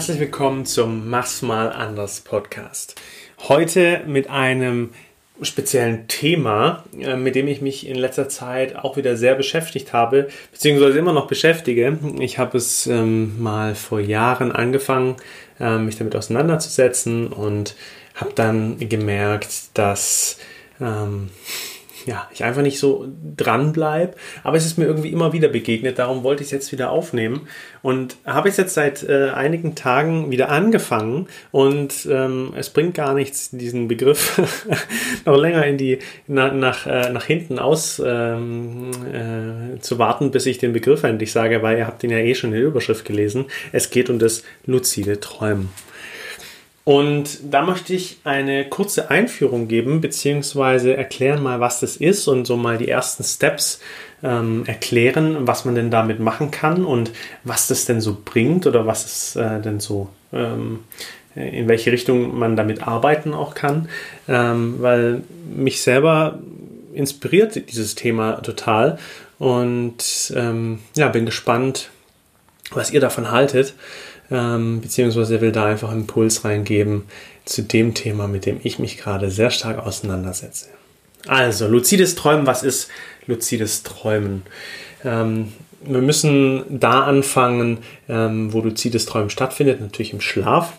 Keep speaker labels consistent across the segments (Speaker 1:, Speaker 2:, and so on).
Speaker 1: herzlich willkommen zum Mach's mal anders Podcast. Heute mit einem speziellen Thema, äh, mit dem ich mich in letzter Zeit auch wieder sehr beschäftigt habe, beziehungsweise immer noch beschäftige. Ich habe es ähm, mal vor Jahren angefangen, äh, mich damit auseinanderzusetzen und habe dann gemerkt, dass ähm, ja, ich einfach nicht so dran bleibe. Aber es ist mir irgendwie immer wieder begegnet. Darum wollte ich es jetzt wieder aufnehmen. Und habe es jetzt seit äh, einigen Tagen wieder angefangen. Und ähm, es bringt gar nichts, diesen Begriff noch länger in die, na, nach, äh, nach hinten aus ähm, äh, zu warten, bis ich den Begriff endlich sage, weil ihr habt ihn ja eh schon in der Überschrift gelesen. Es geht um das luzide Träumen. Und da möchte ich eine kurze Einführung geben, beziehungsweise erklären mal, was das ist und so mal die ersten Steps ähm, erklären, was man denn damit machen kann und was das denn so bringt oder was es äh, denn so, ähm, in welche Richtung man damit arbeiten auch kann, ähm, weil mich selber inspiriert dieses Thema total und ähm, ja, bin gespannt, was ihr davon haltet ähm, beziehungsweise will da einfach einen Impuls reingeben zu dem Thema, mit dem ich mich gerade sehr stark auseinandersetze. Also, luzides Träumen, was ist luzides Träumen? Ähm, wir müssen da anfangen, ähm, wo luzides Träumen stattfindet, natürlich im Schlaf.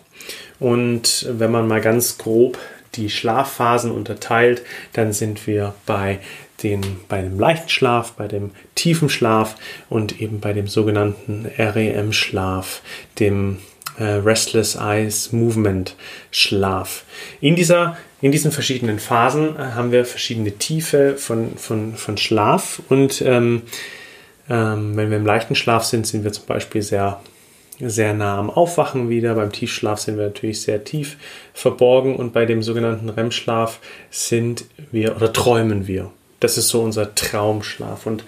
Speaker 1: Und wenn man mal ganz grob die Schlafphasen unterteilt, dann sind wir bei den, bei dem leichten Schlaf, bei dem tiefen Schlaf und eben bei dem sogenannten REM-Schlaf, dem äh, Restless Eyes Movement Schlaf. In, dieser, in diesen verschiedenen Phasen äh, haben wir verschiedene Tiefe von, von, von Schlaf und ähm, ähm, wenn wir im leichten Schlaf sind, sind wir zum Beispiel sehr sehr nah am Aufwachen wieder. Beim Tiefschlaf sind wir natürlich sehr tief verborgen und bei dem sogenannten REM-Schlaf sind wir oder träumen wir. Das ist so unser Traumschlaf. Und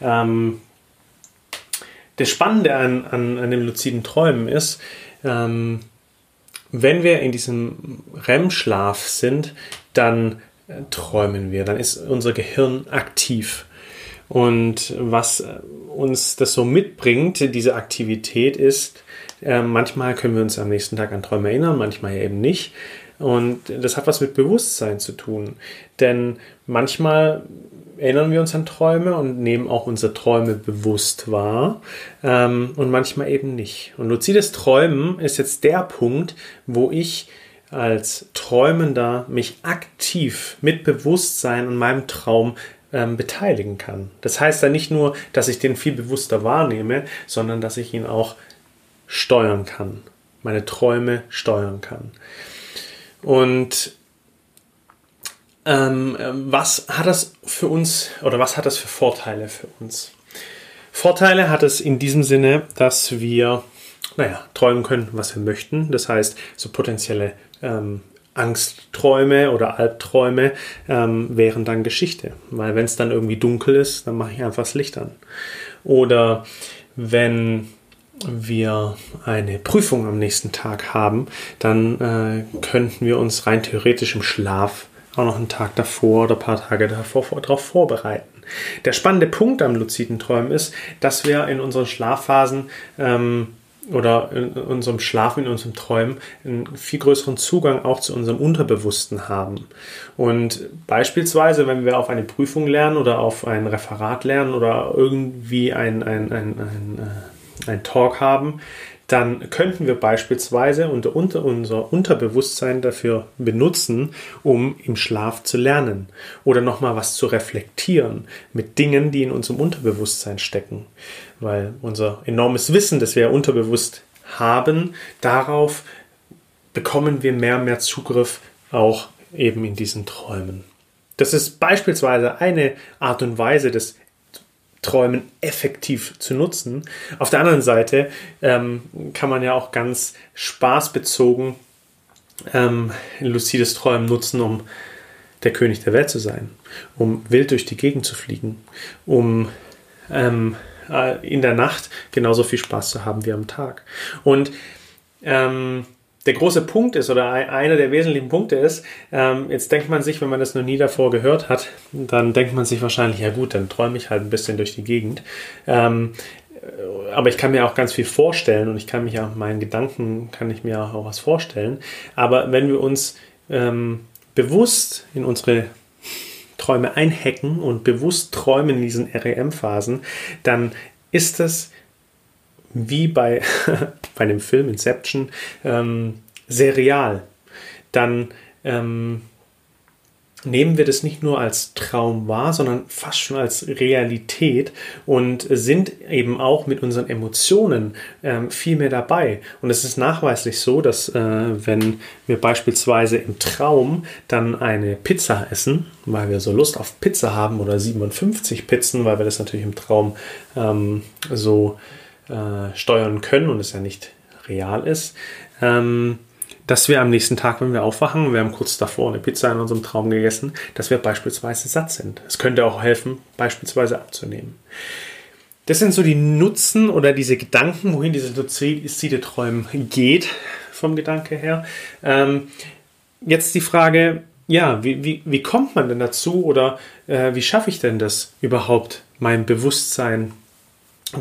Speaker 1: ähm, das Spannende an, an, an dem luziden Träumen ist, ähm, wenn wir in diesem REM-Schlaf sind, dann äh, träumen wir, dann ist unser Gehirn aktiv. Und was äh, uns das so mitbringt, diese Aktivität, ist, äh, manchmal können wir uns am nächsten Tag an Träume erinnern, manchmal eben nicht. Und das hat was mit Bewusstsein zu tun. Denn manchmal erinnern wir uns an Träume und nehmen auch unsere Träume bewusst wahr ähm, und manchmal eben nicht. Und luzides Träumen ist jetzt der Punkt, wo ich als Träumender mich aktiv mit Bewusstsein an meinem Traum ähm, beteiligen kann. Das heißt ja nicht nur, dass ich den viel bewusster wahrnehme, sondern dass ich ihn auch steuern kann, meine Träume steuern kann. Und ähm, was hat das für uns oder was hat das für Vorteile für uns? Vorteile hat es in diesem Sinne, dass wir, naja, träumen können, was wir möchten. Das heißt, so potenzielle ähm, Angstträume oder Albträume ähm, wären dann Geschichte. Weil wenn es dann irgendwie dunkel ist, dann mache ich einfach das Licht an. Oder wenn wir eine Prüfung am nächsten Tag haben, dann äh, könnten wir uns rein theoretisch im Schlaf auch noch einen Tag davor oder ein paar Tage davor darauf vorbereiten. Der spannende Punkt am luziden Träumen ist, dass wir in unseren Schlafphasen ähm, oder in unserem Schlafen, in unserem Träumen einen viel größeren Zugang auch zu unserem Unterbewussten haben. Und beispielsweise, wenn wir auf eine Prüfung lernen oder auf ein Referat lernen oder irgendwie ein, ein, ein, ein, äh, ein Talk haben, dann könnten wir beispielsweise unter, unter unser Unterbewusstsein dafür benutzen, um im Schlaf zu lernen oder nochmal was zu reflektieren mit Dingen, die in unserem Unterbewusstsein stecken. Weil unser enormes Wissen, das wir unterbewusst haben, darauf bekommen wir mehr und mehr Zugriff auch eben in diesen Träumen. Das ist beispielsweise eine Art und Weise des Träumen effektiv zu nutzen. Auf der anderen Seite ähm, kann man ja auch ganz spaßbezogen ähm, lucides Träumen nutzen, um der König der Welt zu sein, um wild durch die Gegend zu fliegen, um ähm, äh, in der Nacht genauso viel Spaß zu haben wie am Tag. Und ähm, der große Punkt ist oder einer der wesentlichen Punkte ist, ähm, jetzt denkt man sich, wenn man das noch nie davor gehört hat, dann denkt man sich wahrscheinlich, ja gut, dann träume ich halt ein bisschen durch die Gegend. Ähm, aber ich kann mir auch ganz viel vorstellen und ich kann mich auch meinen Gedanken, kann ich mir auch was vorstellen. Aber wenn wir uns ähm, bewusst in unsere Träume einhacken und bewusst träumen in diesen REM-Phasen, dann ist das wie bei, bei dem Film Inception ähm, sehr real. Dann ähm, nehmen wir das nicht nur als Traum wahr, sondern fast schon als Realität und sind eben auch mit unseren Emotionen ähm, viel mehr dabei. Und es ist nachweislich so, dass äh, wenn wir beispielsweise im Traum dann eine Pizza essen, weil wir so Lust auf Pizza haben oder 57 Pizzen, weil wir das natürlich im Traum ähm, so äh, steuern können und es ja nicht real ist, ähm, dass wir am nächsten Tag, wenn wir aufwachen, wir haben kurz davor eine Pizza in unserem Traum gegessen, dass wir beispielsweise satt sind. Es könnte auch helfen, beispielsweise abzunehmen. Das sind so die Nutzen oder diese Gedanken, wohin diese luzide Träumen geht, vom Gedanke her. Ähm, jetzt die Frage, ja, wie, wie, wie kommt man denn dazu oder äh, wie schaffe ich denn das überhaupt, mein Bewusstsein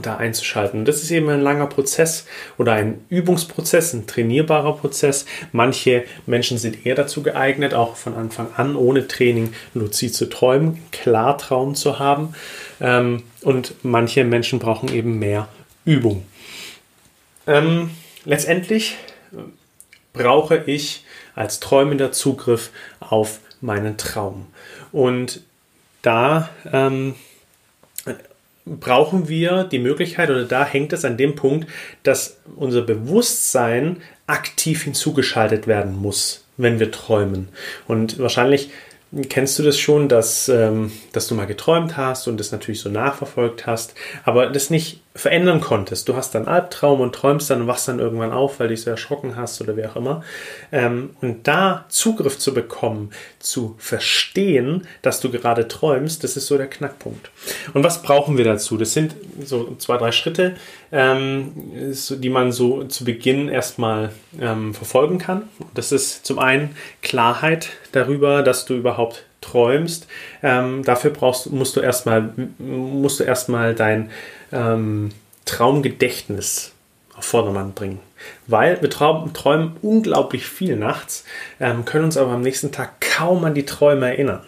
Speaker 1: da einzuschalten. Das ist eben ein langer Prozess oder ein Übungsprozess, ein trainierbarer Prozess. Manche Menschen sind eher dazu geeignet, auch von Anfang an ohne Training luzid zu träumen, Klartraum zu haben. Ähm, und manche Menschen brauchen eben mehr Übung. Ähm, letztendlich brauche ich als Träumender Zugriff auf meinen Traum. Und da ähm, brauchen wir die Möglichkeit oder da hängt es an dem Punkt, dass unser Bewusstsein aktiv hinzugeschaltet werden muss, wenn wir träumen. Und wahrscheinlich kennst du das schon, dass, ähm, dass du mal geträumt hast und das natürlich so nachverfolgt hast, aber das nicht verändern konntest. Du hast dann Albtraum und träumst dann und wachst dann irgendwann auf, weil dich so erschrocken hast oder wie auch immer. Ähm, und da Zugriff zu bekommen, zu verstehen, dass du gerade träumst, das ist so der Knackpunkt. Und was brauchen wir dazu? Das sind so zwei, drei Schritte, ähm, die man so zu Beginn erstmal ähm, verfolgen kann. Das ist zum einen Klarheit darüber, dass du überhaupt träumst. Dafür brauchst, musst du erstmal musst du erstmal dein ähm, Traumgedächtnis auf Vordermann bringen. Weil wir träumen unglaublich viel nachts, ähm, können uns aber am nächsten Tag kaum an die Träume erinnern.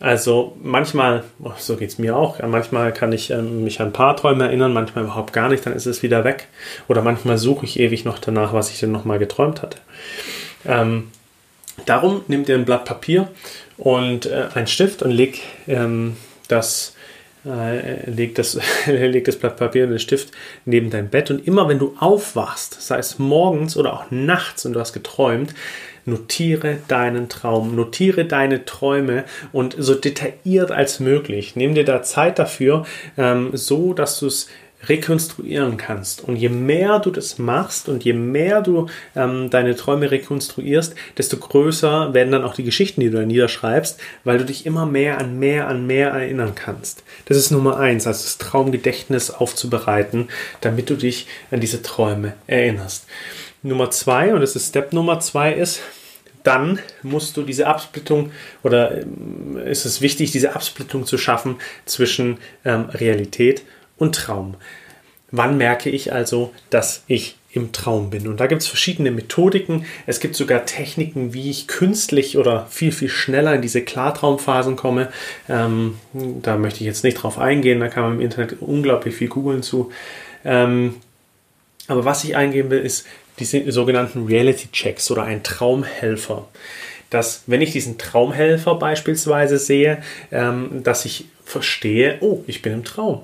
Speaker 1: Also manchmal, oh, so geht es mir auch, manchmal kann ich ähm, mich an ein paar Träume erinnern, manchmal überhaupt gar nicht, dann ist es wieder weg. Oder manchmal suche ich ewig noch danach, was ich denn nochmal geträumt hatte. Ähm, darum nehmt ihr ein Blatt Papier und äh, einen Stift und leg ähm, das äh, leg, das, leg das Blatt Papier und den Stift neben dein Bett und immer wenn du aufwachst, sei es morgens oder auch nachts und du hast geträumt, notiere deinen Traum, notiere deine Träume und so detailliert als möglich. Nimm dir da Zeit dafür, ähm, so dass du es rekonstruieren kannst. Und je mehr du das machst und je mehr du ähm, deine Träume rekonstruierst, desto größer werden dann auch die Geschichten, die du da niederschreibst, weil du dich immer mehr an mehr an mehr erinnern kannst. Das ist Nummer eins, also das Traumgedächtnis aufzubereiten, damit du dich an diese Träume erinnerst. Nummer zwei, und das ist Step Nummer zwei, ist, dann musst du diese Absplittung oder ähm, ist es wichtig, diese Absplittung zu schaffen zwischen ähm, Realität und Traum. Wann merke ich also, dass ich im Traum bin? Und da gibt es verschiedene Methodiken. Es gibt sogar Techniken, wie ich künstlich oder viel, viel schneller in diese Klartraumphasen komme. Ähm, da möchte ich jetzt nicht drauf eingehen, da kann man im Internet unglaublich viel googeln zu. Ähm, aber was ich eingeben will, ist die sogenannten Reality Checks oder ein Traumhelfer. Dass, wenn ich diesen Traumhelfer beispielsweise sehe, ähm, dass ich verstehe, oh, ich bin im Traum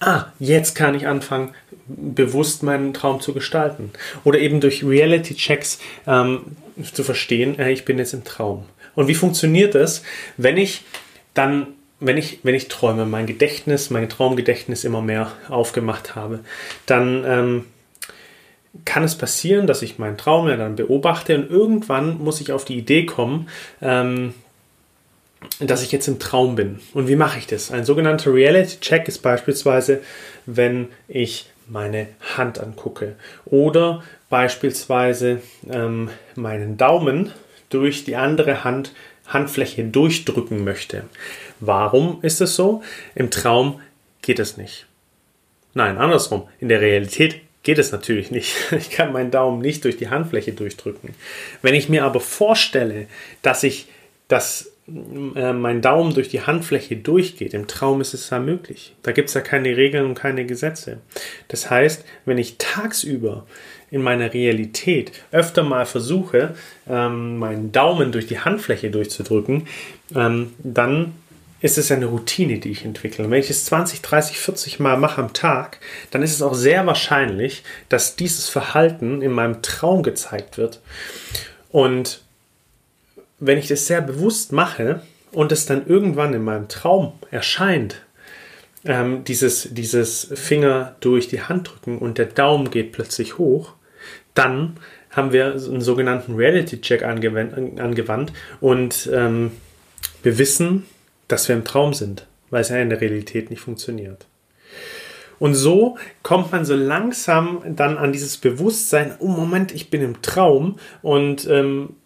Speaker 1: ah, jetzt kann ich anfangen, bewusst meinen Traum zu gestalten. Oder eben durch Reality-Checks ähm, zu verstehen, äh, ich bin jetzt im Traum. Und wie funktioniert das, wenn ich dann, wenn ich, wenn ich träume, mein Gedächtnis, mein Traumgedächtnis immer mehr aufgemacht habe, dann ähm, kann es passieren, dass ich meinen Traum ja dann beobachte und irgendwann muss ich auf die Idee kommen, ähm, dass ich jetzt im Traum bin. Und wie mache ich das? Ein sogenannter Reality-Check ist beispielsweise, wenn ich meine Hand angucke oder beispielsweise ähm, meinen Daumen durch die andere Hand Handfläche durchdrücken möchte. Warum ist es so? Im Traum geht es nicht. Nein, andersrum. In der Realität geht es natürlich nicht. Ich kann meinen Daumen nicht durch die Handfläche durchdrücken. Wenn ich mir aber vorstelle, dass ich das mein Daumen durch die Handfläche durchgeht. Im Traum ist es ja möglich. Da gibt es ja keine Regeln und keine Gesetze. Das heißt, wenn ich tagsüber in meiner Realität öfter mal versuche, ähm, meinen Daumen durch die Handfläche durchzudrücken, ähm, dann ist es eine Routine, die ich entwickle. Und wenn ich es 20, 30, 40 Mal mache am Tag, dann ist es auch sehr wahrscheinlich, dass dieses Verhalten in meinem Traum gezeigt wird. Und wenn ich das sehr bewusst mache und es dann irgendwann in meinem Traum erscheint, ähm, dieses, dieses Finger durch die Hand drücken und der Daumen geht plötzlich hoch, dann haben wir einen sogenannten Reality-Check angewandt und ähm, wir wissen, dass wir im Traum sind, weil es ja in der Realität nicht funktioniert. Und so kommt man so langsam dann an dieses Bewusstsein, oh Moment, ich bin im Traum und ähm,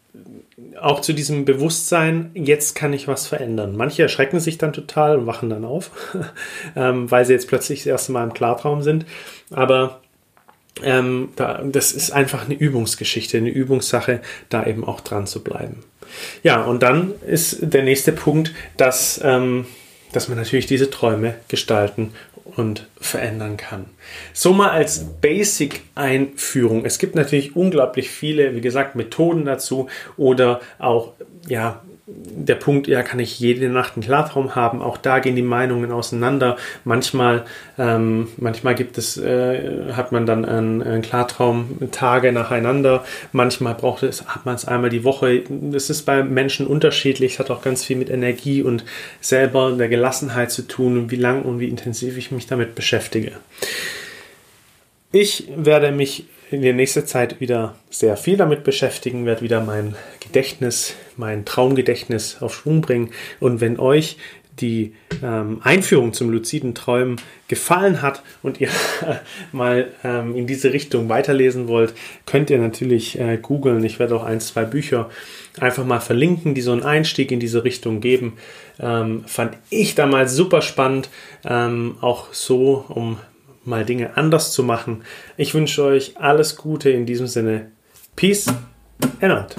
Speaker 1: auch zu diesem Bewusstsein, jetzt kann ich was verändern. Manche erschrecken sich dann total und wachen dann auf, ähm, weil sie jetzt plötzlich das erste Mal im Klartraum sind. Aber ähm, da, das ist einfach eine Übungsgeschichte, eine Übungssache, da eben auch dran zu bleiben. Ja, und dann ist der nächste Punkt, dass, ähm, dass man natürlich diese Träume gestalten und verändern kann. So mal als Basic-Einführung. Es gibt natürlich unglaublich viele, wie gesagt, Methoden dazu oder auch ja, der Punkt, ja, kann ich jede Nacht einen Klartraum haben? Auch da gehen die Meinungen auseinander. Manchmal, ähm, manchmal gibt es, äh, hat man dann einen, einen, Klartraum Tage nacheinander. Manchmal braucht es, hat man es einmal die Woche. Das ist bei Menschen unterschiedlich. Es hat auch ganz viel mit Energie und selber der Gelassenheit zu tun, wie lang und wie intensiv ich mich damit beschäftige. Ich werde mich in der nächsten Zeit wieder sehr viel damit beschäftigen, werde wieder mein Gedächtnis, mein Traumgedächtnis auf Schwung bringen. Und wenn euch die ähm, Einführung zum luziden Träumen gefallen hat und ihr mal ähm, in diese Richtung weiterlesen wollt, könnt ihr natürlich äh, googeln. Ich werde auch ein, zwei Bücher einfach mal verlinken, die so einen Einstieg in diese Richtung geben. Ähm, fand ich damals super spannend, ähm, auch so, um mal Dinge anders zu machen. Ich wünsche euch alles Gute in diesem Sinne. Peace and out.